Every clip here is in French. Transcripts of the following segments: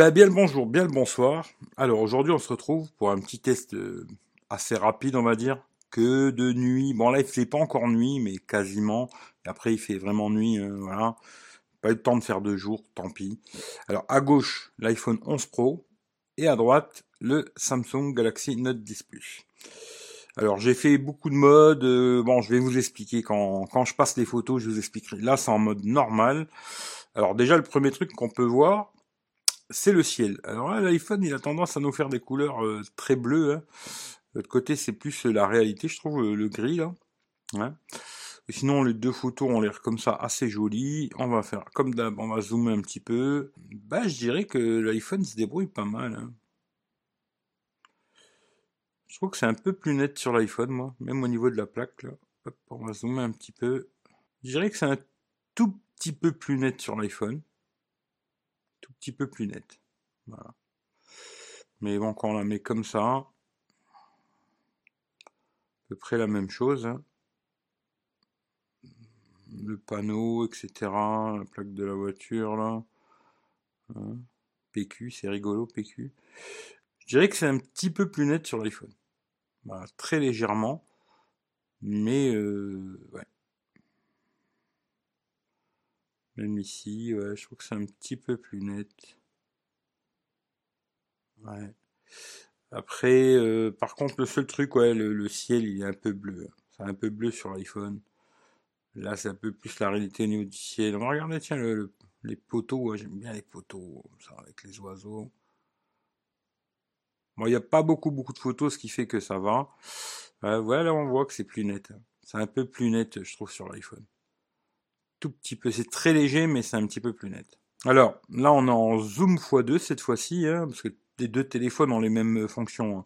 ben, bien le bonjour, bien le bonsoir. Alors aujourd'hui on se retrouve pour un petit test euh, assez rapide on va dire, que de nuit. Bon là il fait pas encore nuit mais quasiment. Et après il fait vraiment nuit, euh, voilà. Pas eu le temps de faire deux jours, tant pis. Alors à gauche l'iPhone 11 Pro et à droite le Samsung Galaxy Note 10 Plus. Alors j'ai fait beaucoup de modes, euh, bon je vais vous expliquer quand, quand je passe les photos, je vous expliquerai. Là c'est en mode normal. Alors déjà le premier truc qu'on peut voir, c'est le ciel. Alors là, l'iPhone, il a tendance à nous faire des couleurs euh, très bleues. Hein. L'autre côté, c'est plus euh, la réalité, je trouve, le, gris, là. sinon, les deux photos ont l'air comme ça assez jolies. On va faire comme d'hab, on va zoomer un petit peu. Bah, je dirais que l'iPhone se débrouille pas mal. Hein. Je trouve que c'est un peu plus net sur l'iPhone, moi. Même au niveau de la plaque, là. Hop, on va zoomer un petit peu. Je dirais que c'est un tout petit peu plus net sur l'iPhone petit peu plus net. Voilà. Mais bon, quand on la met comme ça, à peu près la même chose. Hein. Le panneau, etc. La plaque de la voiture, là. Hein. PQ, c'est rigolo, PQ. Je dirais que c'est un petit peu plus net sur l'iPhone. très légèrement. Mais, euh, ouais. Même ici, ouais, je trouve que c'est un petit peu plus net. Ouais. Après, euh, par contre, le seul truc, ouais, le, ciel, il est un peu bleu. C'est un peu bleu sur l'iPhone. Là, c'est un peu plus la réalité au niveau du ciel. On va regarder, tiens, les poteaux. J'aime bien les poteaux, avec les oiseaux. Bon, il n'y a pas beaucoup, beaucoup de photos, ce qui fait que ça va. voilà, on voit que c'est plus net. C'est un peu plus net, je trouve, sur l'iPhone tout petit peu. C'est très léger, mais c'est un petit peu plus net. Alors, là, on est en zoom x2 cette fois-ci, hein, parce que les deux téléphones ont les mêmes fonctions. Hein.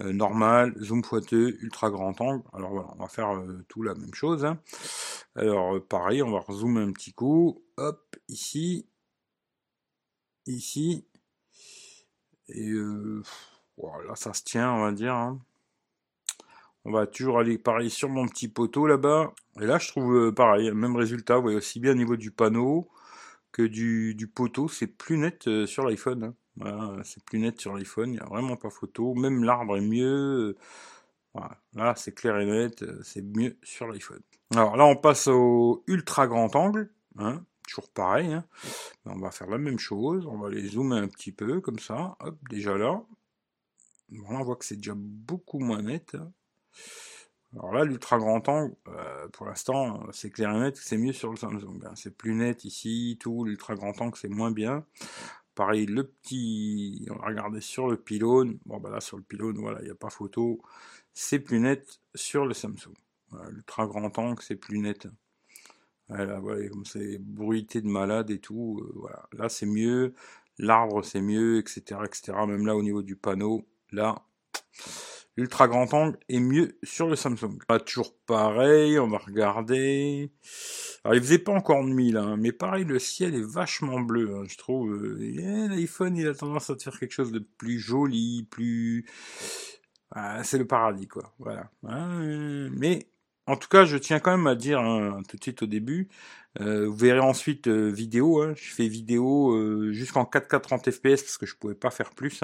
Euh, normal, zoom x2, ultra grand angle. Alors voilà, on va faire euh, tout la même chose. Hein. Alors, euh, pareil, on va zoomer un petit coup. Hop, ici. Ici. Et voilà, ça se tient, on va dire. On va toujours aller pareil sur mon petit poteau là-bas. Et là, je trouve euh, pareil, même résultat. Vous voyez, aussi bien au niveau du panneau que du, poteau, c'est plus net euh, sur l'iPhone. Hein. c'est plus net sur l'iPhone, il n'y a vraiment pas photo. Même l'arbre est mieux. Voilà. Là, c'est clair et net, euh, c'est mieux sur l'iPhone. Alors là, on passe au ultra grand angle. Hein. toujours pareil. Hein. On va faire la même chose. On va les zoomer un petit peu, comme ça. Hop, déjà là. on voit que c'est déjà beaucoup moins net. Alors là, l'ultra grand angle, euh, pour l'instant, c'est clair et net, c'est mieux sur le Samsung. Hein. C'est plus net ici, tout. L'ultra grand angle, c'est moins bien. Pareil, le petit, on va regarder sur le pylône. Bon, bah là, sur le pylône, voilà, il n'y a pas photo. C'est plus net sur le Samsung. l'ultra grand angle, c'est plus net. Voilà, voilà, comme c'est bruité de malade et tout. Euh, là, c'est mieux. L'arbre, c'est mieux, etc., etc. Même là, au niveau du panneau, là, L'ultra grand angle est mieux sur le Samsung. Pas toujours pareil, on va regarder. Alors il faisait pas encore nuit là, hein, mais pareil le ciel est vachement bleu, hein, je trouve. Euh, L'iPhone il a tendance à te faire quelque chose de plus joli, plus... Ah, c'est le paradis quoi, voilà. mais en tout cas je tiens quand même à dire hein, tout de suite au début, euh, vous verrez ensuite euh, vidéo, je fais vidéo jusqu'en 4K 30 fps parce que je pouvais pas faire plus.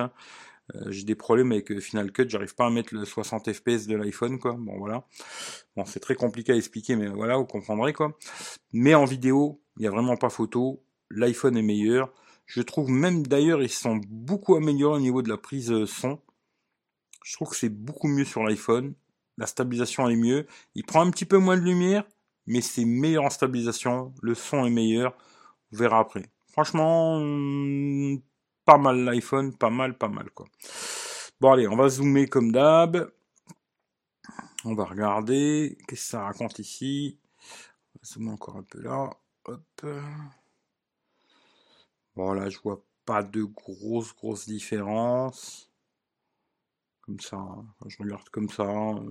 Euh, j'ai des problèmes avec euh, Final Cut, j'arrive pas à mettre le 60 fps de l'iPhone, quoi. Bon, voilà. Bon, c'est très compliqué à expliquer, mais voilà, vous comprendrez, quoi. Mais en vidéo, il n'y a vraiment pas photo. L'iPhone est meilleur. Je trouve même d'ailleurs, ils sont beaucoup améliorés au niveau de la prise euh, son. Je trouve que c'est beaucoup mieux sur l'iPhone. La stabilisation est mieux. Il prend un petit peu moins de lumière, mais c'est meilleur en stabilisation. Le son est meilleur. On verra après. Franchement, pas mal l'iPhone, pas mal, pas mal quoi. Bon allez, on va zoomer comme d'hab. On va regarder. Qu'est-ce que ça raconte ici? On va zoomer encore un peu là. Hop. Bon là, je vois pas de grosses, grosses différences. Comme ça, hein. je regarde comme ça. Hein.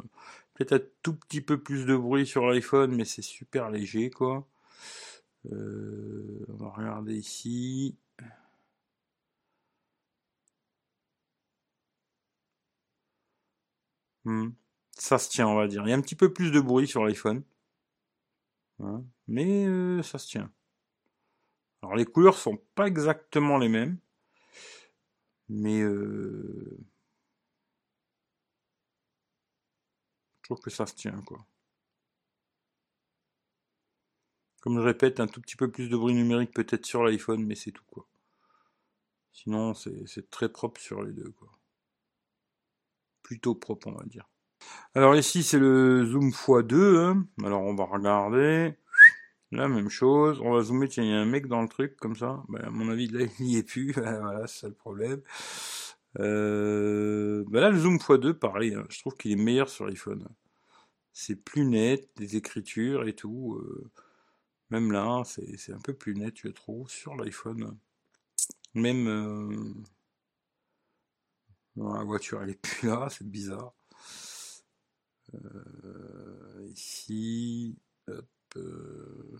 Peut-être un tout petit peu plus de bruit sur l'iPhone, mais c'est super léger quoi. Euh, on va regarder ici. Hmm. Ça se tient, on va dire. Il y a un petit peu plus de bruit sur l'iPhone. Hein. Mais euh, ça se tient. Alors les couleurs sont pas exactement les mêmes. Mais euh, je trouve que ça se tient, quoi. Comme je répète, un tout petit peu plus de bruit numérique peut-être sur l'iPhone, mais c'est tout, quoi. Sinon, c'est très propre sur les deux, quoi. Plutôt propre, on va dire. Alors ici, c'est le zoom x2. Hein. Alors on va regarder. La même chose, on va zoomer, tiens, il y a un mec dans le truc, comme ça. Ben, à mon avis, là, il n'y est plus. voilà, c'est ça le problème. Euh... Ben là, le zoom x2, pareil, hein. je trouve qu'il est meilleur sur l'iPhone. C'est plus net, les écritures et tout. Euh, même là, c'est un peu plus net, je trouve, sur l'iPhone. Même... Euh... la voiture, elle est plus là, c'est bizarre. Euh, ici, euh,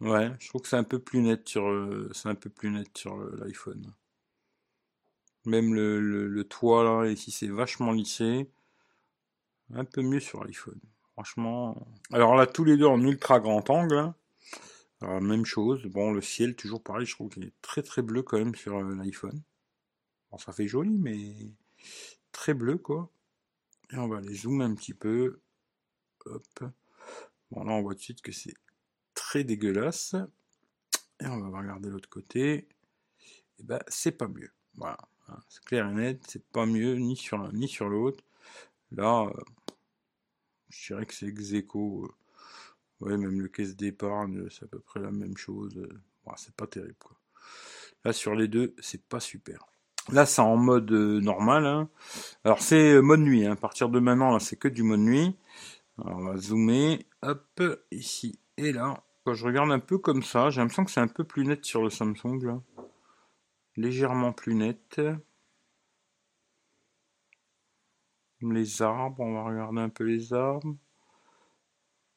ouais, je trouve que c'est un peu plus net sur, euh, c'est un peu plus net sur l'iPhone. Même le, le, toit là, ici c'est vachement lissé. Un peu mieux sur l'iPhone. Franchement. Alors là, tous les deux en ultra grand angle. Hein. Même chose. Bon, le ciel, toujours pareil, je trouve qu'il est très très bleu quand même sur l'iPhone. Bon, ça fait joli, mais très bleu quoi. Et on va les zoomer un petit peu. Hop. Bon, là, on voit tout de suite que c'est très dégueulasse. Et on va regarder l'autre côté. Et eh ben, c'est pas mieux. Voilà. Hein, c'est clair et net, c'est pas mieux ni sur l'un ni sur l'autre. Là, euh, je dirais que c'est ex aequo. Ouais, même le caisse d'épargne, c'est à peu près la même chose. c'est pas terrible, quoi. Là, sur les deux, c'est pas super. Là, c'est en mode euh, normal. Hein. Alors, c'est euh, mode nuit. Hein. À partir de maintenant, là, c'est que du mode nuit. On va zoomer. Hop, ici et là. Quand je regarde un peu comme ça, j'ai l'impression que c'est un peu plus net sur le Samsung. Légèrement plus net. Les arbres, on va regarder un peu les arbres.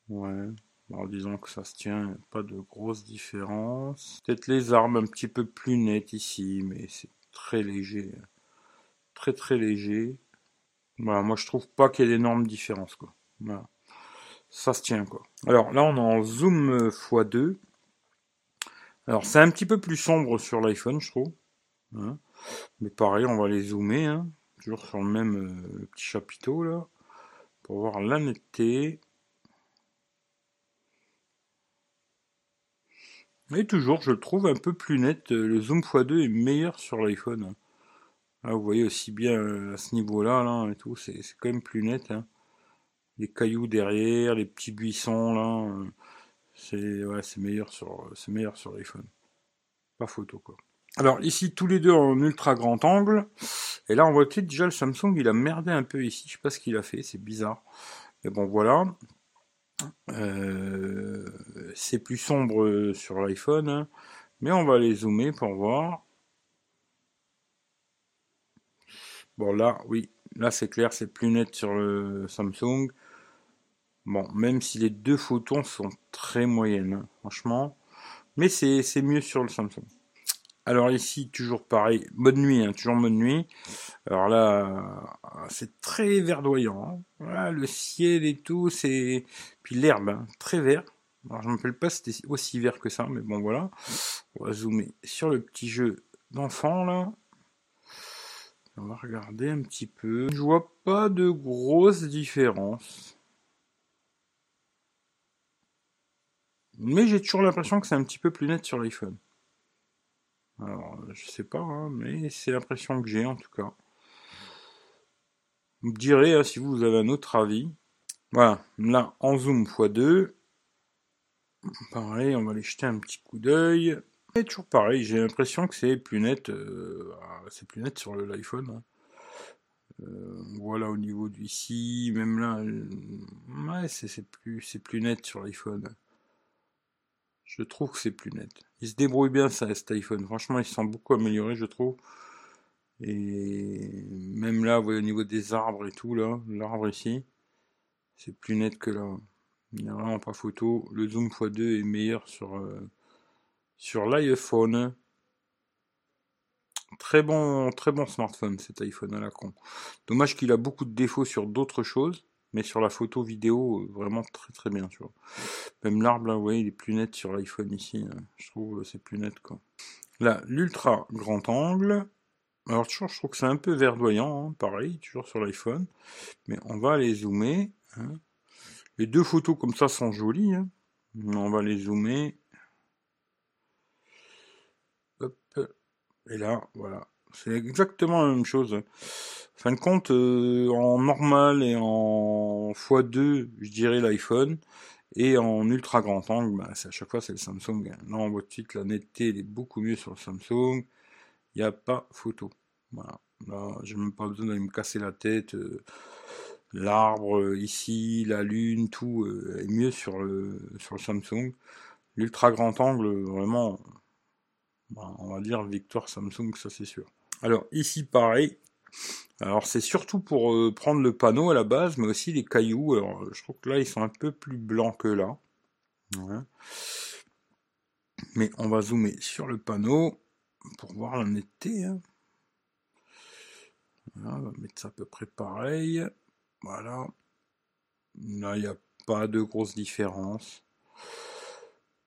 Ouais. Alors disons que ça se tient, pas de grosse différence. Peut-être les arbres un petit peu plus nets ici, mais c'est très léger. Très très léger. Voilà, moi je trouve pas qu'il y ait d'énormes différences quoi. Ça se tient quoi. Alors là on est en zoom x2. Alors c'est un petit peu plus sombre sur l'iPhone je trouve. Hein. Mais pareil on va les zoomer. Hein. Toujours sur le même euh, petit chapiteau là. Pour voir la netteté. Et toujours, je le trouve un peu plus net. Euh, le zoom x2 est meilleur sur l'iPhone. Là, vous voyez aussi bien euh, à ce niveau-là, là, et tout, c'est quand même plus net. Hein. Les cailloux derrière, les petits buissons, là, euh, c'est meilleur sur meilleur sur l'iPhone. Pas photo quoi. Alors ici tous les deux en ultra grand angle. Et là on voit que déjà le Samsung il a merdé un peu ici. Je sais pas ce qu'il a fait, c'est bizarre. Mais bon voilà. Euh, c'est plus sombre sur l'iPhone, hein. mais on va les zoomer pour voir. Bon là, oui, là c'est clair, c'est plus net sur le Samsung. Bon, même si les deux photons sont très moyennes, hein, franchement. Mais c'est mieux sur le Samsung. Alors ici, toujours pareil, mode nuit, hein, toujours mode nuit. Alors là, c'est très verdoyant. Hein. le ciel et tout, c'est... Puis l'herbe, hein, très vert. Alors je ne me rappelle pas si c'était aussi vert que ça, mais bon voilà. On va zoomer sur le petit jeu d'enfant là. On va regarder un petit peu. Je vois pas de grosses différences. Mais j'ai toujours l'impression que c'est un petit peu plus net sur l'iPhone. Alors, je sais pas, hein, mais c'est l'impression que j'ai en tout cas. Vous me direz hein, si vous avez un autre avis. Voilà, là en zoom x2. Pareil, on va aller jeter un petit coup d'œil. Et toujours pareil, j'ai l'impression que c'est plus net. Euh, c'est plus net sur l'iPhone. Voilà au niveau d'ici, même là, ouais, c'est plus, c'est plus net sur l'iPhone. Je trouve que c'est plus net. Il se débrouille bien ça, cet iPhone. Franchement, il se sent beaucoup amélioré, je trouve. Et même là, vous voyez au niveau des arbres et tout, là, l'arbre ici, c'est plus net que là. Il n'y a vraiment pas photo. Le zoom x2 est meilleur sur, euh, sur l'iPhone. Très bon, très bon smartphone cet iPhone à la con. Dommage qu'il a beaucoup de défauts sur d'autres choses. Mais sur la photo vidéo, euh, vraiment très très bien, tu vois. Même l'arbre, là, vous voyez, il est plus net sur l'iPhone ici. Je trouve euh, c'est plus net, quoi. Là, l'ultra grand angle. Alors toujours, je trouve que c'est un peu verdoyant, hein, pareil, toujours sur l'iPhone. Mais on va les zoomer. Hein. Les deux photos comme ça sont jolies. Hein. On va les zoomer. Hop. Et là, voilà. C'est exactement la même chose. Fin de compte, euh, en normal et en x2, je dirais l'iPhone. Et en ultra grand angle, bah, à chaque fois c'est le Samsung. Là on voit tout de suite la netteté, elle est beaucoup mieux sur le Samsung. Il n'y a pas photo. Voilà. Là, j'ai même pas besoin d'aller me casser la tête. Euh, l'arbre euh, ici, la lune, tout est mieux sur le, sur le Samsung. L'ultra grand angle, vraiment, bah, on va dire victoire Samsung, ça c'est sûr. Alors ici pareil. Alors c'est surtout pour euh, prendre le panneau à la base, mais aussi les cailloux. Alors je trouve que là ils sont un peu plus blancs que là. Mais on va zoomer sur le panneau pour voir la netteté. Hein. on va mettre ça à peu près pareil. Voilà. Là il n'y a pas de grosse différence.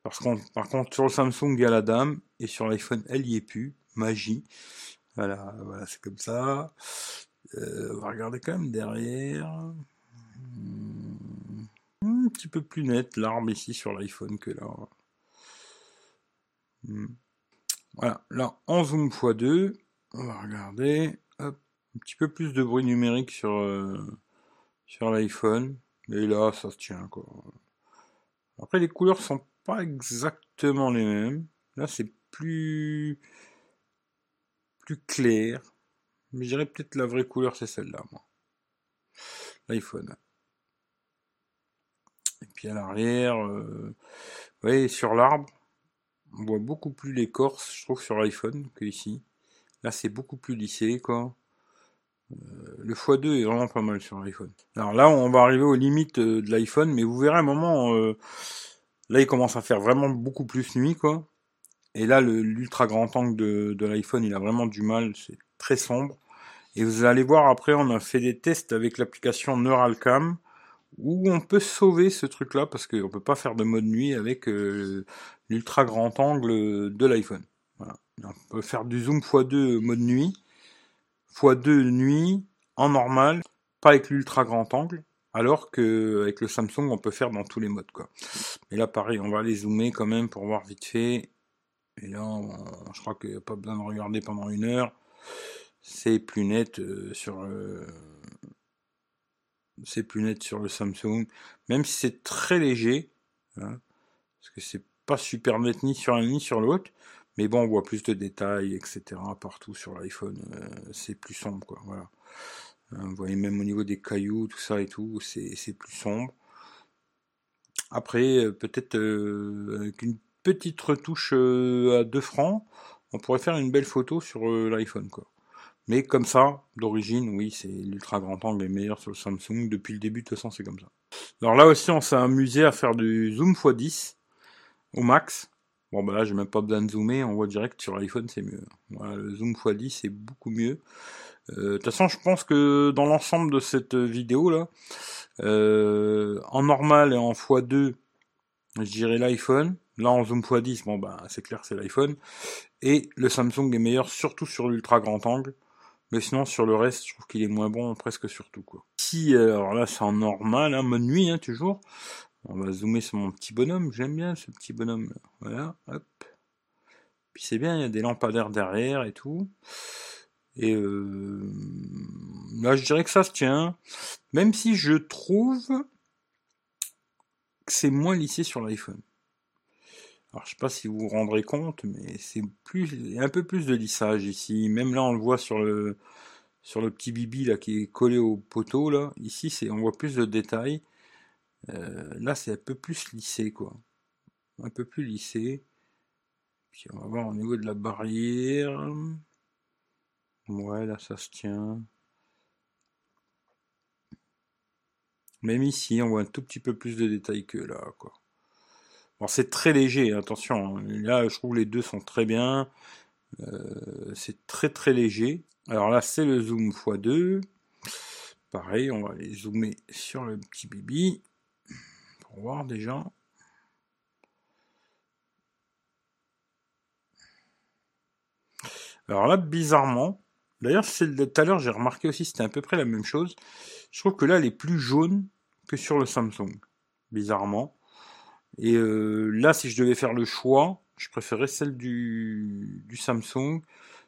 Parce par contre sur le Samsung il y a la dame et sur l'iPhone elle y est plus. Magie. Voilà, voilà, c'est comme ça. Euh, on va regarder quand même derrière. Hmm, un petit peu plus net l'arbre ici sur l'iPhone que là. Hmm. Voilà, là en zoom x2, on va regarder. Un petit peu plus de bruit numérique sur, euh, l'iPhone. Et là, ça se tient quoi. Après, les couleurs sont pas exactement les mêmes. Là, c'est plus plus clair. Mais je dirais peut-être la vraie couleur, c'est celle-là, moi. L'iPhone. Et puis à l'arrière, euh, vous voyez, sur l'arbre, on voit beaucoup plus l'écorce, je trouve, sur l'iPhone que ici. Là, c'est beaucoup plus lissé, quoi. Euh, le x2 est vraiment pas mal sur l'iPhone. Alors là, on va arriver aux limites euh, de l'iPhone, mais vous verrez un moment, là, il commence à faire vraiment beaucoup plus nuit, quoi. Et là, l'ultra grand angle de, l'iPhone, il a vraiment du mal, c'est très sombre. Et vous allez voir après, on a fait des tests avec l'application Neuralcam, où on peut sauver ce truc-là, parce qu'on peut pas faire de mode nuit avec euh, l'ultra grand angle de l'iPhone. On peut faire du zoom x2 mode nuit, x2 nuit, en normal, pas avec l'ultra grand angle, alors que avec le Samsung, on peut faire dans tous les modes. Quoi. Mais là, pareil, on va aller zoomer quand même pour voir vite fait. Et là, je crois qu'il n'y a pas besoin de regarder pendant une heure. C'est plus net euh, sur le... C'est plus net sur le Samsung. Même si c'est très léger. Hein, parce que c'est pas super net ni sur l'un ni sur l'autre. Mais bon, on voit plus de détails, etc. Partout sur l'iPhone. Euh, c'est plus sombre, quoi. Voilà. Vous voyez même au niveau des cailloux, tout ça et tout, c'est plus sombre. Après, euh, peut-être avec une petite retouche euh, à 2 francs, on pourrait faire une belle photo sur euh, l'iPhone. quoi. Mais comme ça, d'origine, oui, c'est l'ultra grand angle est meilleur sur le Samsung. Depuis le début, de toute façon, c'est comme ça. Alors là aussi, on s'est amusé à faire du zoom x10 au max. Bon, bah là, j'ai même pas besoin de zoomer, on voit direct sur l'iPhone, c'est mieux. Le zoom x10, c'est beaucoup mieux. Euh, de toute façon, je pense que dans l'ensemble de cette vidéo là, en normal et en x2, je dirais l'iPhone. Là, en zoom x10, bon, bah, c'est clair, c'est l'iPhone. Et le Samsung est meilleur, surtout sur l'ultra grand angle. Mais sinon, sur le reste, je trouve qu'il est moins bon, presque surtout, quoi. Si, alors là, c'est en normal, hein, nuit, hein, toujours. On va zoomer sur mon petit bonhomme. J'aime bien ce petit bonhomme. Voilà, hop. Puis c'est bien, il y a des lampadaires derrière et tout. Et euh, là, je dirais que ça se tient. Même si je trouve que c'est moins lissé sur l'iPhone. Alors je sais pas si vous vous rendrez compte, mais c'est plus un peu plus de lissage ici. Même là on le voit sur le sur le petit bibi là qui est collé au poteau là. Ici c'est on voit plus de détails. Euh, là c'est un peu plus lissé quoi. Un peu plus lissé. Puis on va voir au niveau de la barrière. Ouais là ça se tient. Même ici on voit un tout petit peu plus de détails que là quoi c'est très léger, attention. Hein. Là, je trouve les deux sont très bien. Euh, c'est très très léger. Alors là, c'est le zoom x2. Pareil, on va aller zoomer sur le petit bibi pour voir déjà. Alors là, bizarrement, D'ailleurs, de tout à l'heure, j'ai remarqué aussi, c'était à peu près la même chose. Je trouve que là, elle est plus jaune que sur le Samsung, bizarrement. Et euh, là, si je devais faire le choix, je préférais celle du, du Samsung.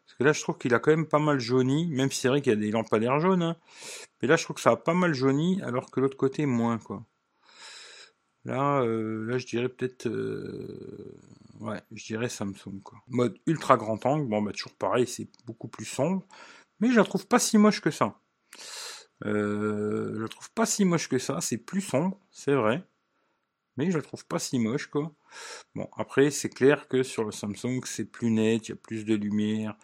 Parce que là, je trouve qu'il a quand même pas mal jauni, même si c'est vrai qu'il y a des lampadaires jaunes. Hein. Mais là, je trouve que ça a pas mal jauni, alors que l'autre côté, moins, quoi. Là, euh, là, je dirais peut-être... Euh, ouais, je dirais Samsung, quoi. Mode ultra grand angle, bon, bah toujours pareil, c'est beaucoup plus sombre. Mais je la trouve pas si moche que ça. Euh, je la trouve pas si moche que ça, c'est plus sombre, c'est vrai. Mais je la trouve pas si moche, quoi. Bon, après, c'est clair que sur le Samsung, c'est plus net, il y a plus de lumière,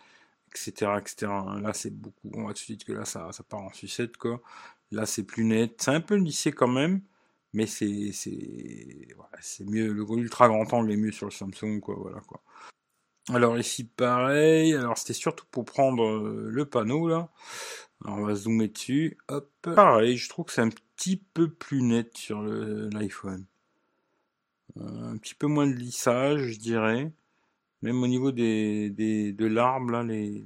etc., etc. Là, c'est beaucoup, on voit tout de suite que là, ça, ça part en sucette, quoi. Là, c'est plus net. C'est un peu lissé quand même, mais c'est, c'est, c'est mieux. Le ultra grand angle est mieux sur le Samsung, quoi, voilà, quoi. Alors ici, pareil. Alors, c'était surtout pour prendre euh, le panneau, là. Alors, on va zoomer dessus. Hop. Pareil, je trouve que c'est un petit peu plus net sur l'iPhone. Un petit peu moins de lissage, je dirais. Même au niveau des, des de l'arbre, là, les.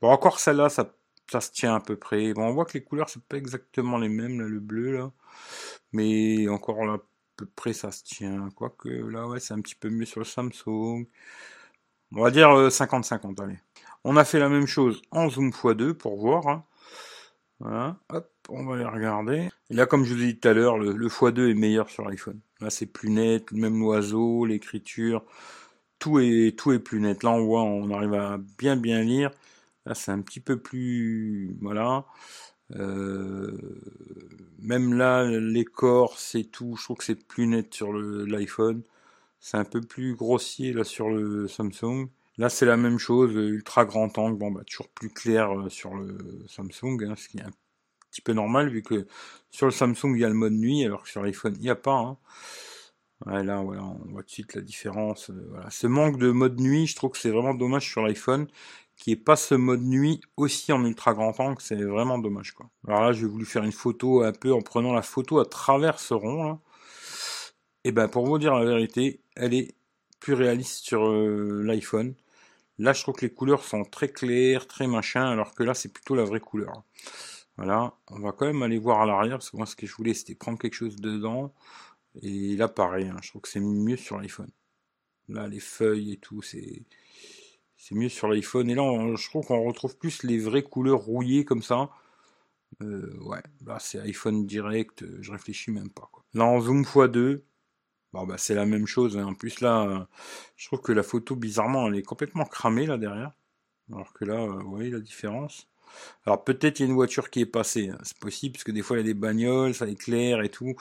Bon, encore celle-là, ça, ça se tient à peu près. Bon, on voit que les couleurs, c'est pas exactement les mêmes, là, le bleu, là. Mais encore là, à peu près, ça se tient. Quoique, là, ouais, c'est un petit peu mieux sur le Samsung. On va dire 50-50, euh, allez. On a fait la même chose en zoom x2 pour voir. Hein. Voilà, hop, on va les regarder. Et là, comme je vous ai dit tout à l'heure, le, x2 est meilleur sur l'iPhone. Là, c'est plus net, même l'oiseau, l'écriture, tout est, tout est plus net. Là, on voit, on arrive à bien bien lire. Là, c'est un petit peu plus, voilà. Euh, même là, l'écorce et tout, je trouve que c'est plus net sur l'iPhone. C'est un peu plus grossier là sur le Samsung. Là, c'est la même chose, ultra grand angle, bon, bah, toujours plus clair euh, sur le Samsung, hein, ce qui est un petit peu normal, vu que sur le Samsung, il y a le mode nuit, alors que sur l'iPhone, il n'y a pas. Hein. là, voilà, on voit tout de suite la différence. Euh, voilà. Ce manque de mode nuit, je trouve que c'est vraiment dommage sur l'iPhone, qui est pas ce mode nuit aussi en ultra grand angle, c'est vraiment dommage. Quoi. Alors là, j'ai voulu faire une photo un peu en prenant la photo à travers ce rond. Et ben, pour vous dire la vérité, elle est plus réaliste sur euh, l'iPhone. Là, je trouve que les couleurs sont très claires, très machin, alors que là, c'est plutôt la vraie couleur. Voilà, on va quand même aller voir à l'arrière, parce que moi, ce que je voulais, c'était prendre quelque chose dedans. Et là, pareil, hein, je trouve que c'est mieux sur l'iPhone. Là, les feuilles et tout, c'est mieux sur l'iPhone. Et là, je trouve qu'on retrouve plus les vraies couleurs rouillées comme ça. Euh, ouais, là, c'est iPhone direct, je réfléchis même pas. Quoi. Là, en zoom x2, bah, c'est la même chose. Hein. En plus, là, je trouve que la photo, bizarrement, elle est complètement cramée là derrière. Alors que là, euh, vous voyez la différence. Alors peut-être il y a une voiture qui est passée, hein. c'est possible, parce que des fois il y a des bagnoles, ça éclaire et tout.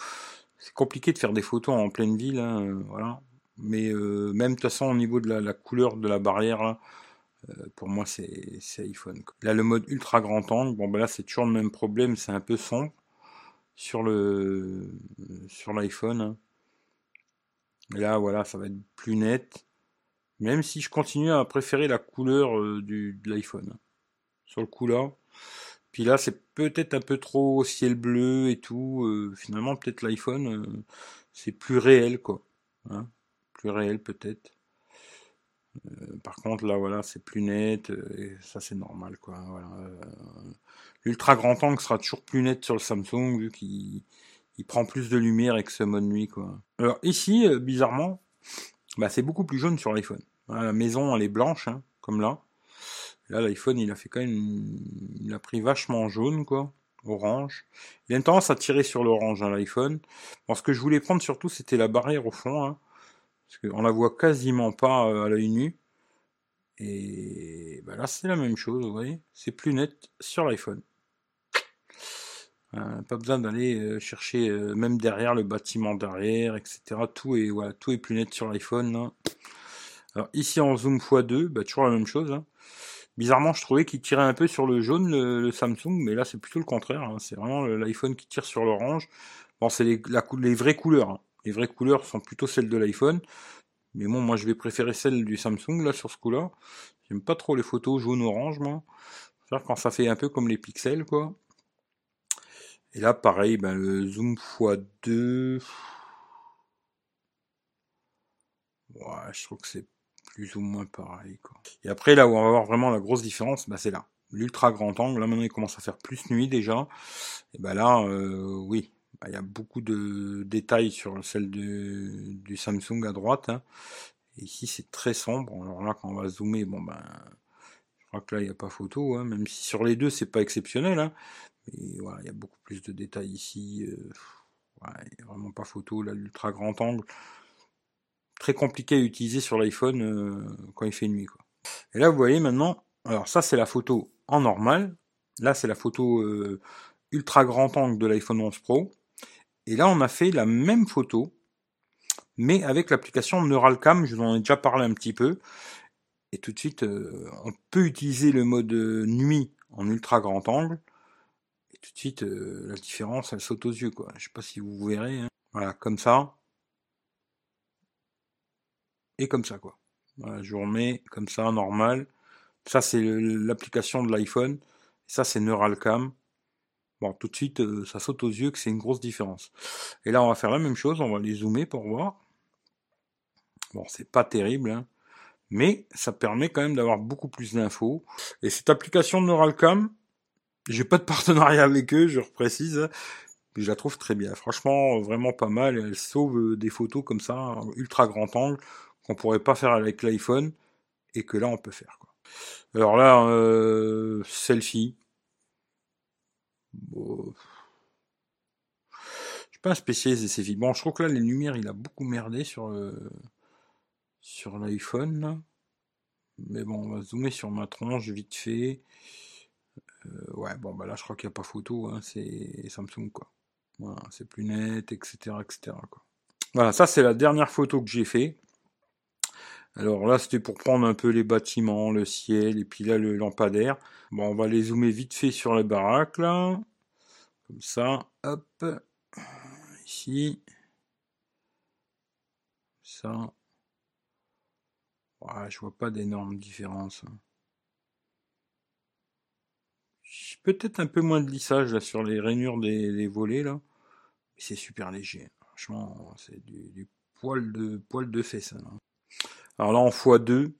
C'est compliqué de faire des photos en pleine ville, hein, euh, voilà. Mais euh, même de toute façon au niveau de la, couleur de la barrière, là, pour moi c'est iPhone. Là le mode ultra grand angle, bon ben là c'est toujours le même problème, c'est un peu sombre sur le sur l'iPhone. Là, voilà, ça va être plus net. Même si je continue à préférer la couleur euh, du, de l'iPhone. Sur le coup là. Puis là, c'est peut-être un peu trop ciel bleu et tout. Euh, finalement, peut-être l'iPhone, euh, c'est plus réel, quoi. Hein. plus réel, peut-être. par contre, là, voilà, c'est plus net. et ça, c'est normal, quoi. L'ultra grand angle sera toujours plus net sur le Samsung, vu qu'il il prend plus de lumière avec ce mode nuit, quoi. Alors ici, euh, bizarrement, bah, c'est beaucoup plus jaune sur l'iPhone. La maison, elle est blanche, hein, comme là. Là, l'iPhone, il a fait quand même, il a pris vachement jaune, quoi, orange. Il a une tendance à tirer sur l'orange, hein, l'iPhone. Bon, ce que je voulais prendre surtout, c'était la barrière au fond, hein, parce qu'on la voit quasiment pas euh, à l'œil nu. Et bah là, c'est la même chose, vous voyez, c'est plus net sur l'iPhone. Euh, pas besoin d'aller euh, chercher euh, même derrière le bâtiment derrière, etc. Tout est, voilà, tout est plus net sur l'iPhone. Alors ici en zoom x2, bah, toujours la même chose. Hein. Bizarrement, je trouvais qu'il tirait un peu sur le jaune, le, Samsung, mais là c'est plutôt le contraire. Hein. C'est vraiment l'iPhone qui tire sur l'orange. Bon, c'est les, vraies couleurs. Hein. Les vraies couleurs sont plutôt celles de l'iPhone. Mais bon, moi je vais préférer celles du Samsung là sur ce coup-là. J'aime pas trop les photos jaune-orange, moi. cest quand ça fait un peu comme les pixels, quoi. Et là, pareil, ben, le zoom x2. Ouais, je trouve que c'est plus ou moins pareil. Quoi. Et après, là où on va voir vraiment la grosse différence, bah, c'est là. L'ultra grand angle, là maintenant il commence à faire plus nuit déjà. Et ben là, euh, oui, bah, il y a beaucoup de détails sur celle du Samsung à droite. Hein. Ici c'est très sombre. Alors là, quand on va zoomer, bon ben, je crois que là il n'y a pas photo, hein, même si sur les deux c'est pas exceptionnel. Hein. Mais voilà, il y a beaucoup plus de détails ici. Euh, il n'y a vraiment pas photo. Là, l'ultra grand angle, très compliqué à utiliser sur l'iPhone euh, quand il fait nuit. Quoi. Et là, vous voyez maintenant, alors ça c'est la photo en normal. Là, c'est la photo euh, ultra grand angle de l'iPhone 11 Pro. Et là, on a fait la même photo, mais avec l'application Neuralcam. Je vous en ai déjà parlé un petit peu. Et tout de suite, euh, on peut utiliser le mode nuit en ultra grand angle tout de suite, euh, la différence, elle saute aux yeux, quoi. Je sais pas si vous verrez. Hein. Voilà, comme ça. Et comme ça, quoi. Voilà, je vous remets comme ça, normal. Ça, c'est l'application de l'iPhone. Ça, c'est Neuralcam. Bon, tout de suite, euh, ça saute aux yeux que c'est une grosse différence. Et là, on va faire la même chose. On va les zoomer pour voir. Bon, c'est pas terrible, hein. mais ça permet quand même d'avoir beaucoup plus d'infos. Et cette application de Neuralcam, j'ai pas de partenariat avec eux, je reprécise. Mais je la trouve très bien. Franchement, vraiment pas mal. Elle sauve euh, des photos comme ça, ultra grand angle, qu'on pourrait pas faire avec l'iPhone, et que là on peut faire. Quoi. Alors là, euh, selfie. Bon. Je suis pas un spécialiste des selfies. Bon, je trouve que là, les lumières, il a beaucoup merdé sur, euh, sur l'iPhone. Mais bon, on va zoomer sur ma tronche vite fait. Euh, ouais, bon, bah là, je crois qu'il n'y a pas photo, hein, c'est Samsung, quoi. Voilà, c'est plus net, etc., etc., quoi. Voilà, ça, c'est la dernière photo que j'ai fait. Alors là, c'était pour prendre un peu les bâtiments, le ciel, et puis là, le lampadaire. Bon, on va les zoomer vite fait sur la baraque, là. Comme ça, hop. Ici. Ça. Ouais, je vois pas d'énormes différences. Hein. Peut-être un peu moins de lissage là sur les rainures des, volets là. C'est super léger. Franchement, c'est du, poil de poil de fesse. Hein. Alors là en x2.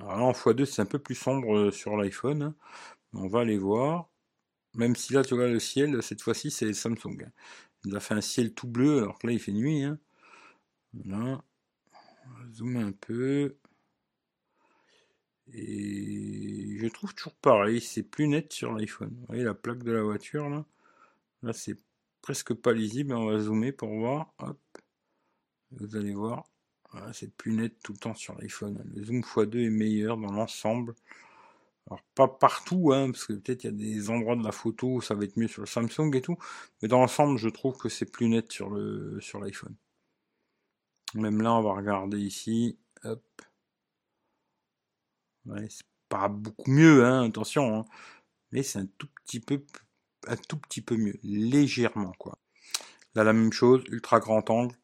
Alors là en x2 c'est un peu plus sombre euh, sur l'iPhone. Hein. On va aller voir. Même si là tu vois le ciel, cette fois-ci c'est Samsung. Hein. Il a fait un ciel tout bleu alors que là il fait nuit. Hein. Voilà. On va zoomer un peu. Et je trouve toujours pareil, c'est plus net sur l'iPhone. Vous voyez la plaque de la voiture là? Là c'est presque pas lisible, on va zoomer pour voir. Vous allez voir. C'est plus net tout le temps sur l'iPhone. Le zoom x2 est meilleur dans l'ensemble. Alors pas partout, hein, parce que peut-être il y a des endroits de la photo où ça va être mieux sur le Samsung et tout. Mais dans l'ensemble, je trouve que c'est plus net sur le sur l'iPhone. Même là, on va regarder ici. Hop. C'est pas beaucoup mieux, hein, attention, hein. mais c'est un tout petit peu, un tout petit peu mieux, légèrement quoi. Là la même chose, ultra grand angle.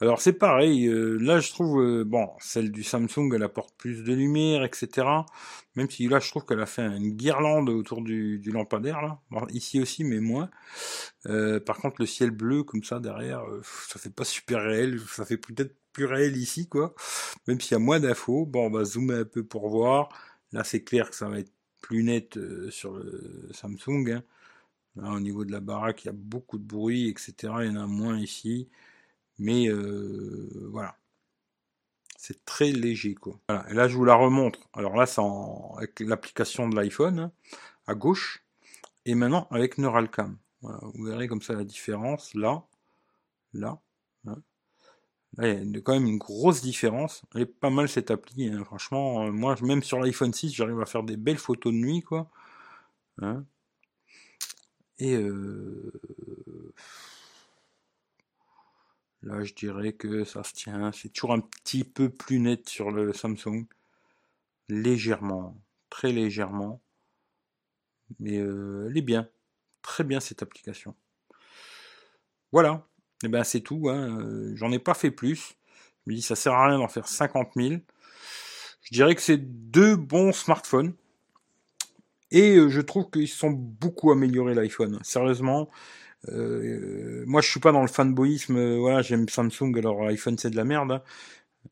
Alors c'est pareil, euh, là je trouve, euh, bon, celle du Samsung elle apporte plus de lumière, etc. Même si là je trouve qu'elle a fait une guirlande autour du, lampadaire là. ici aussi mais moins. Euh, par contre le ciel bleu comme ça derrière, ça fait pas super réel, ça fait peut-être plus réel ici, quoi. Même s'il y a moins d'infos. Bon, on va zoomer un peu pour voir. Là, c'est clair que ça va être plus net euh, sur le Samsung. Hein. Là, au niveau de la baraque, il y a beaucoup de bruit, etc. Il y en a moins ici. Mais euh, voilà. C'est très léger, quoi. Voilà. Et là, je vous la remontre. Alors là, c'est avec l'application de l'iPhone, hein, à gauche. Et maintenant, avec Neuralcam. Vous verrez comme ça la différence. Là, là, hein. Il y a quand même une grosse différence. Elle est pas mal cette appli, hein. franchement. Euh, moi, même sur l'iPhone 6, j'arrive à faire des belles photos de nuit, quoi. Et euh, là, je dirais que ça se tient. C'est toujours un petit peu plus net sur le Samsung, légèrement, très légèrement. Mais euh, elle est bien, très bien cette application. Voilà. Et eh ben c'est tout, hein. Euh, j'en ai pas fait plus. Je me dis ça sert à rien d'en faire 50 000. Je dirais que c'est deux bons smartphones. Et euh, je trouve qu'ils sont beaucoup améliorés l'iPhone. Sérieusement, euh, moi je suis pas dans le fanboyisme. voilà, j'aime Samsung, alors l'iPhone c'est de la merde. Hein.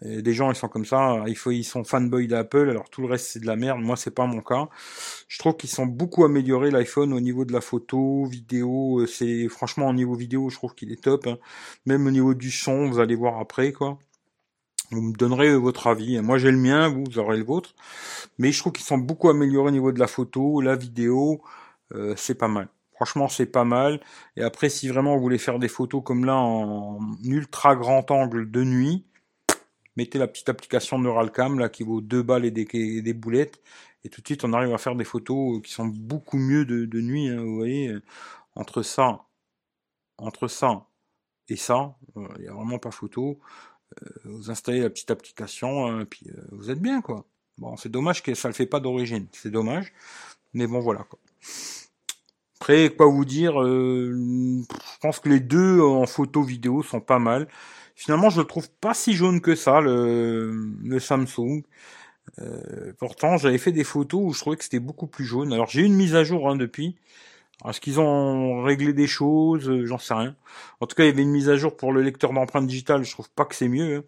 des gens, ils sont comme ça, ils sont fanboy d'Apple, alors tout le reste c'est de la merde. Moi, c'est pas mon cas. Je trouve qu'ils sont beaucoup améliorés l'iPhone au niveau de la photo, vidéo. Euh, c'est franchement au niveau vidéo, je trouve qu'il est top. Hein. Même au niveau du son, vous allez voir après quoi. Vous me donnerez votre avis. Moi, j'ai le mien, vous, aurez le vôtre. Mais je trouve qu'ils sont beaucoup améliorés au niveau de la photo, la vidéo. Euh, c'est pas mal. Franchement, c'est pas mal. Et après, si vraiment vous voulez faire des photos comme là en ultra grand angle de nuit, mettez la petite application Neuralcam là qui vaut deux balles et des, boulettes. Et tout de suite on arrive à faire des photos qui sont beaucoup mieux de, nuit hein, vous voyez euh, entre ça entre ça et ça. Euh, il n'y a vraiment pas photo. Euh, vous installez la petite application et hein, puis vous êtes bien quoi. Bon c'est dommage que ça le fait pas d'origine. C'est dommage. Mais bon voilà quoi après quoi vous dire je pense que les deux en photo vidéo sont pas mal Finalement, je le trouve pas si jaune que ça, le, le Samsung. Euh, pourtant, j'avais fait des photos où je trouvais que c'était beaucoup plus jaune. Alors, j'ai eu une mise à jour hein, depuis. Est-ce qu'ils ont réglé des choses? Euh, J'en sais rien. En tout cas, il y avait une mise à jour pour le lecteur d'empreintes digitales. Je trouve pas que c'est mieux. Hein.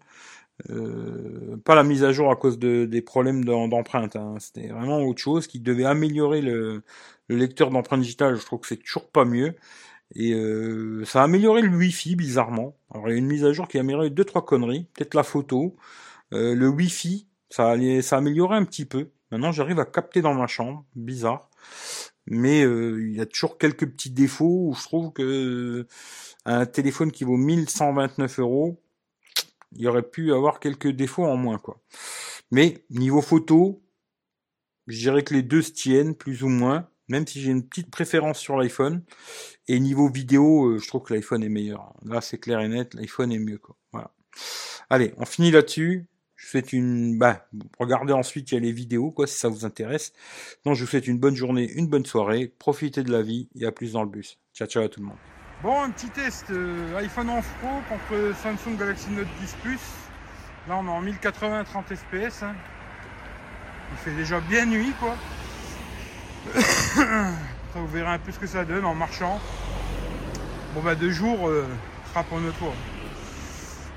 Euh, pas la mise à jour à cause de, des problèmes d'empreintes. Hein. C'était vraiment autre chose qui devait améliorer le, le lecteur d'empreintes digitales. Je trouve que c'est toujours pas mieux. Et euh, ça a amélioré le Wi-Fi bizarrement. Alors il y a une mise à jour qui a amélioré deux trois conneries, peut-être la photo, euh, le Wi-Fi, ça a, ça a amélioré un petit peu. Maintenant j'arrive à capter dans ma chambre, bizarre. Mais euh, il y a toujours quelques petits défauts où je trouve que un téléphone qui vaut 1129 euros, il aurait pu avoir quelques défauts en moins quoi. Mais niveau photo, je dirais que les deux se tiennent plus ou moins même si j'ai une petite préférence sur l'iPhone. Et niveau vidéo, euh, je trouve que l'iPhone est meilleur. Là, c'est clair et net, l'iPhone est mieux. Quoi. Voilà. Allez, on finit là-dessus. Je vous souhaite une... Bah, regardez ensuite, il y a les vidéos, quoi, si ça vous intéresse. Donc, je vous souhaite une bonne journée, une bonne soirée. Profitez de la vie et à plus dans le bus. Ciao, ciao à tout le monde. Bon, un petit test euh, iPhone 11 Pro contre Samsung Galaxy Note 10 Plus. Là, on est en 1080 30 fps. Il fait déjà bien nuit, quoi vous verrez un peu ce que ça donne en marchant. Bon bah deux jours euh, sera pour notre tour.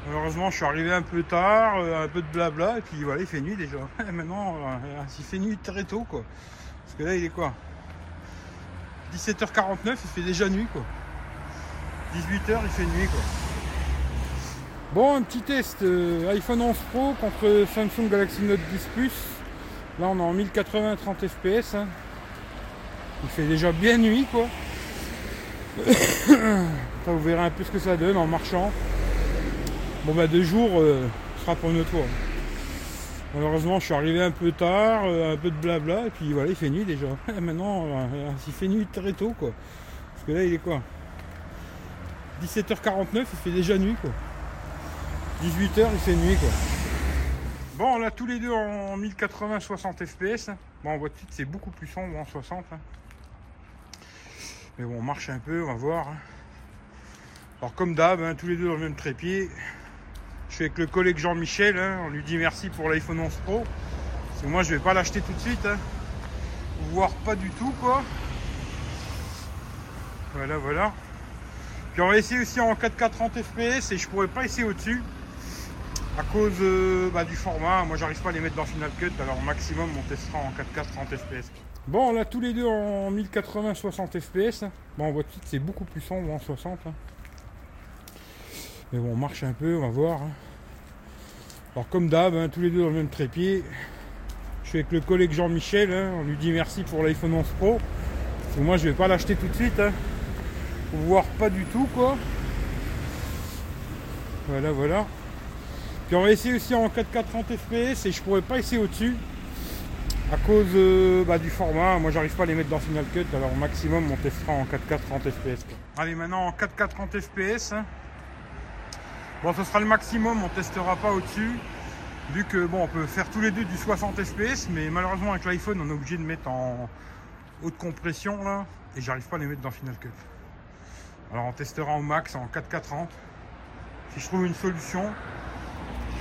Malheureusement je suis arrivé un peu tard, euh, un peu de blabla, et puis voilà il fait nuit déjà. Maintenant euh, il fait nuit très tôt quoi. Parce que là il est quoi? 17h49 il fait déjà nuit quoi. 18h il fait nuit quoi. Bon un petit test iPhone 11 Pro contre Samsung Galaxy Note 10 Plus. Là on est en 1080 30 fps. Il fait déjà bien nuit quoi. vous verrez un peu ce que ça donne en marchant. Bon bah deux jours euh, sera pour notre tour. Malheureusement je suis arrivé un peu tard, euh, un peu de blabla, et puis voilà il fait nuit déjà. Maintenant euh, il fait nuit très tôt quoi. Parce que là il est quoi? 17h49 il fait déjà nuit quoi. 18h il fait nuit quoi. Bon on a tous les deux en 1080 60 fps. Bon on voit de suite c'est beaucoup plus sombre en 60. Mais bon, on marche un peu, on va voir. Hein. Alors comme d'hab, hein, tous les deux dans le même trépied. Je suis avec le collègue Jean-Michel, hein. on lui dit merci pour l'iPhone 11 Pro. Moi je vais pas l'acheter tout de suite. Voire pas du tout quoi. Voilà, voilà. Puis on va essayer aussi en 4K 30 fps et je pourrais pas essayer au-dessus. À cause euh, bah, du format, moi j'arrive pas à les mettre dans Final Cut, alors au maximum on testera en 4K 30 fps. Bon, on a tous les deux en 1080 60 fps. Bon, on voit tout c'est beaucoup plus sombre en 60. Hein. Mais bon, on marche un peu, on va voir. Hein. Alors, comme d'hab, hein, tous les deux dans le même trépied. Je suis avec le collègue Jean-Michel. on lui dit merci pour l'iPhone 11 Pro. moi, je vais pas l'acheter tout de suite. Pour voir pas du tout, quoi. Voilà, voilà. Puis on va essayer aussi en 4K 30 fps et je pourrais pas essayer au-dessus à cause euh, bah, du format, moi j'arrive pas à les mettre dans Final Cut, alors au maximum on testera en 4K 30 fps. Allez maintenant en 4K 30 fps. Bon ce sera le maximum, on testera pas au-dessus. Vu que bon on peut faire tous les deux du 60 fps, mais malheureusement avec l'iPhone on est obligé de mettre en haute compression là, et j'arrive pas à les mettre dans Final Cut. Alors on testera au max en 4K 30. Si je trouve une solution,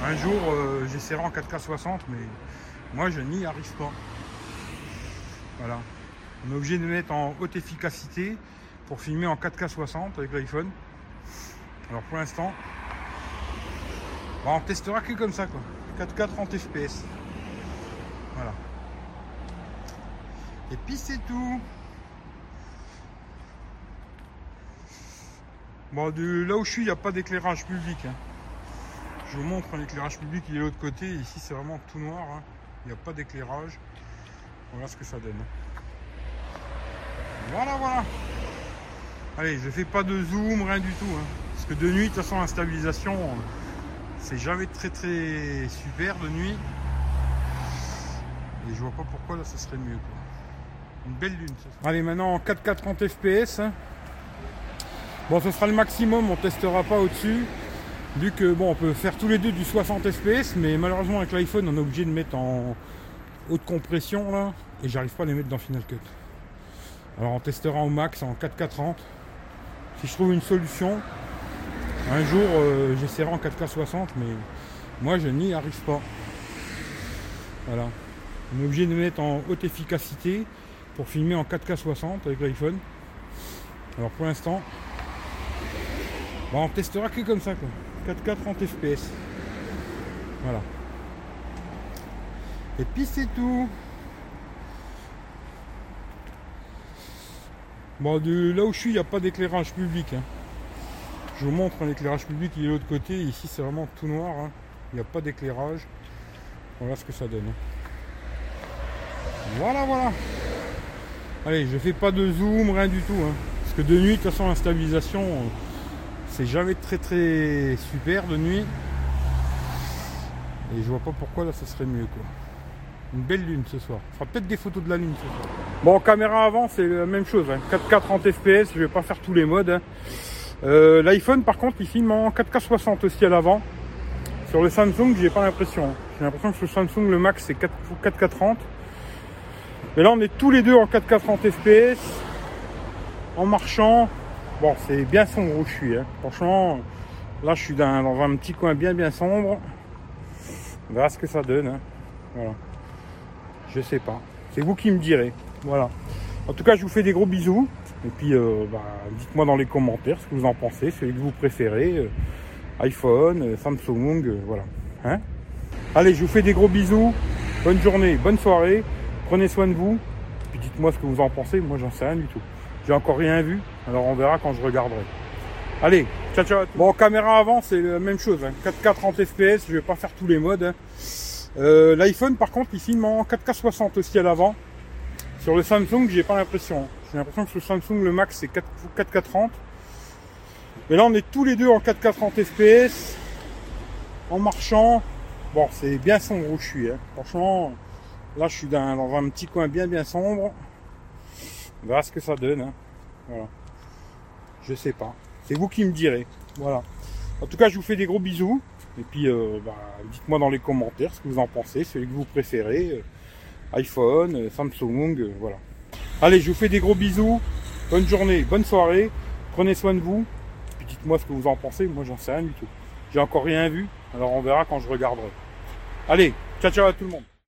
un jour euh, j'essaierai en 4K 60, mais moi, je n'y arrive pas. Voilà. On est obligé de mettre en haute efficacité pour filmer en 4K 60 avec l'iPhone. Alors pour l'instant, Bon, on testera que comme ça quoi. 4K 30 fps. Voilà. Et puis c'est tout. Bon, de là où je suis, il n'y a pas d'éclairage public. hein. Je vous montre l'éclairage public, il est de l'autre côté. Ici, c'est vraiment tout noir. hein. Il n'y a pas d'éclairage. Voilà ce que ça donne. Voilà, voilà. Allez, je fais pas de zoom, rien du tout. hein. Parce que de nuit, de toute façon, la stabilisation, c'est jamais très très super de nuit. Et je vois pas pourquoi là, ça serait mieux. quoi. Une belle lune. soir. Allez, maintenant en 4K 30 fps. Bon, ce sera le maximum, on testera pas au-dessus. Vu que bon, on peut faire tous les deux du 60 fps, mais malheureusement avec l'iPhone, on est obligé de mettre en haute compression là, et j'arrive pas à les mettre dans Final Cut. Alors on testera au max en 4K 30. Si je trouve une solution, un jour euh, j'essaierai en 4K 60, mais moi je n'y arrive pas. Voilà. On est obligé de mettre en haute efficacité pour filmer en 4K 60 avec l'iPhone. Alors pour l'instant, bon, on testera que comme ça quoi. 4K 30 fps. Voilà. Et puis c'est tout. Bon, là où je suis, il n'y a pas d'éclairage public. hein. Je vous montre l'éclairage public, il est de l'autre côté. Ici, c'est vraiment tout noir. hein. Il n'y a pas d'éclairage. Voilà ce que ça donne. Voilà, voilà. Allez, je fais pas de zoom, rien du tout. hein. Parce que de nuit, de toute façon, la stabilisation, euh, c'est jamais très très super de nuit. Et je vois pas pourquoi là, ça serait mieux quoi. Une belle lune ce soir. On fera peut-être des photos de la lune ce soir. Bon, caméra avant, c'est la même chose. hein. 4K 30 fps, je vais pas faire tous les modes. hein. Euh, L'iPhone, par contre, il filme en 4K 60 aussi à l'avant. Sur le Samsung, j'ai pas l'impression. hein. J'ai l'impression que sur le Samsung, le max, c'est 4, 4K 30. Mais là, on est tous les deux en 4K 30 fps. En marchant. Bon, c'est bien sombre où je suis. hein. Franchement, là, je suis dans, un petit coin bien, bien sombre. On verra ce que ça donne. hein. Voilà. Je sais pas. C'est vous qui me direz. Voilà. En tout cas, je vous fais des gros bisous. Et puis, euh, bah, dites-moi dans les commentaires ce que vous en pensez, celui que vous préférez. euh, iPhone, euh, Samsung, voilà. Hein? Allez, je vous fais des gros bisous. Bonne journée, bonne soirée. Prenez soin de vous. Puis dites-moi ce que vous en pensez. Moi, j'en sais rien du tout. J'ai encore rien vu. Alors, on verra quand je regarderai. Allez, ciao ciao. Bon, caméra avant, c'est la même chose. hein. 4K 30 fps. Je vais pas faire tous les modes. hein. Euh, L'iPhone, par contre, il filme en 4K 60 aussi à l'avant. Sur le Samsung, j'ai pas l'impression. J'ai l'impression que sur le Samsung, le max, c'est 4, 4K 30. Mais là, on est tous les deux en 4K 30 fps. En marchant. Bon, c'est bien sombre où je suis. hein. Franchement, là, je suis dans, dans un petit coin bien, bien sombre. On verra ce que ça donne. hein. Voilà. Je sais pas. C'est vous qui me direz. Voilà. En tout cas, je vous fais des gros bisous. Et puis, euh, bah, dites-moi dans les commentaires ce que vous en pensez, celui que vous préférez. euh, iPhone, euh, Samsung, voilà. Allez, je vous fais des gros bisous. Bonne journée, bonne soirée. Prenez soin de vous. Puis dites-moi ce que vous en pensez. Moi, j'en sais rien du tout. J'ai encore rien vu. Alors, on verra quand je regarderai. Allez, ciao ciao à tout le monde.